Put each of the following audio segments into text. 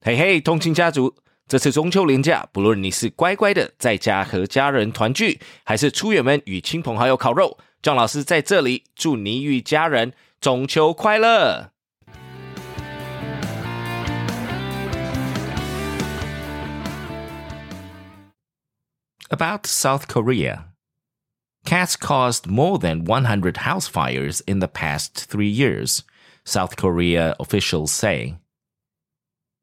嘿嘿，通勤家族，这次中秋连假，不论你是乖乖的在家和家人团聚，还是出远门与亲朋好友烤肉，张老师在这里祝你与家人中秋快乐。About South Korea. Cats caused more than 100 house fires in the past three years, South Korea officials say.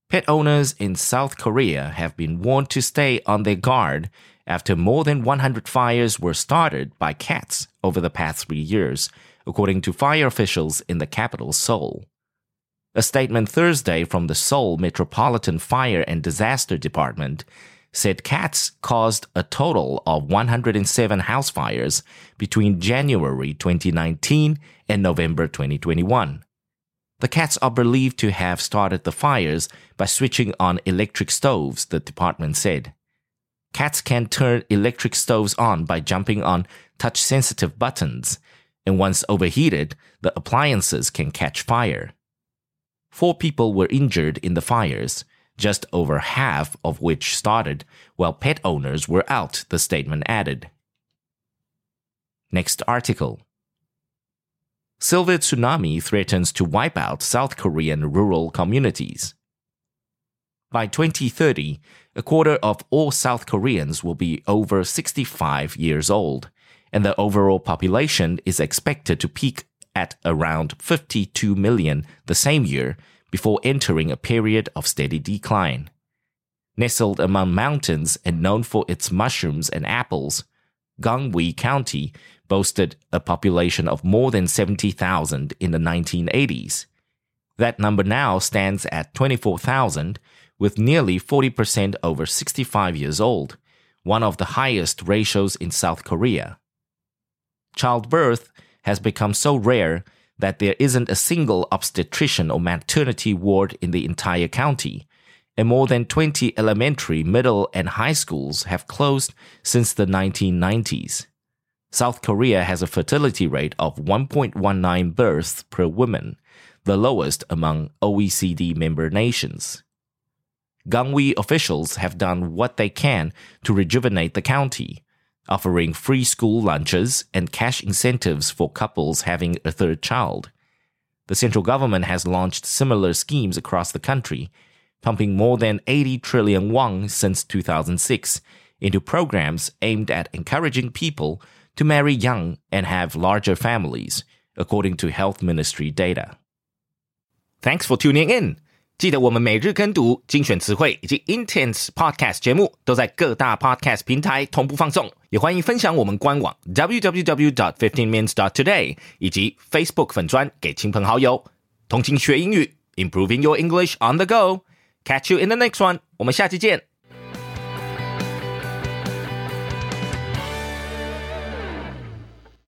Pet owners in South Korea have been warned to stay on their guard after more than 100 fires were started by cats over the past three years, according to fire officials in the capital, Seoul. A statement Thursday from the Seoul Metropolitan Fire and Disaster Department said cats caused a total of 107 house fires between January 2019 and November 2021. The cats are believed to have started the fires by switching on electric stoves, the department said. Cats can turn electric stoves on by jumping on touch sensitive buttons, and once overheated, the appliances can catch fire. Four people were injured in the fires, just over half of which started while pet owners were out, the statement added. Next article. Silver tsunami threatens to wipe out South Korean rural communities. By 2030, a quarter of all South Koreans will be over 65 years old, and the overall population is expected to peak at around 52 million the same year before entering a period of steady decline. Nestled among mountains and known for its mushrooms and apples, Gunwi County boasted a population of more than 70,000 in the 1980s. That number now stands at 24,000, with nearly 40% over 65 years old, one of the highest ratios in South Korea. Childbirth has become so rare that there isn't a single obstetrician or maternity ward in the entire county, and more than 20 elementary, middle, and high schools have closed since the 1990s. South Korea has a fertility rate of 1.19 births per woman, the lowest among OECD member nations. Gunwi officials have done what they can to rejuvenate the county, offering free school lunches and cash incentives for couples having a third child. The central government has launched similar schemes across the country, pumping more than 80 trillion won since 2006 into programs aimed at encouraging people to marry young and have larger families, according to Health Ministry data. Thanks for tuning in. 记得我们每日跟读、精选词汇以及 Intense Podcast 节目都在各大 Podcast 平台同步放送，也欢迎分享我们官网 www.dot.fifteen minutes.dot.today 以及 Facebook 粉专给亲朋好友。同情学英语，Improving your English on the go。 Catch you in the next one。我们下期见。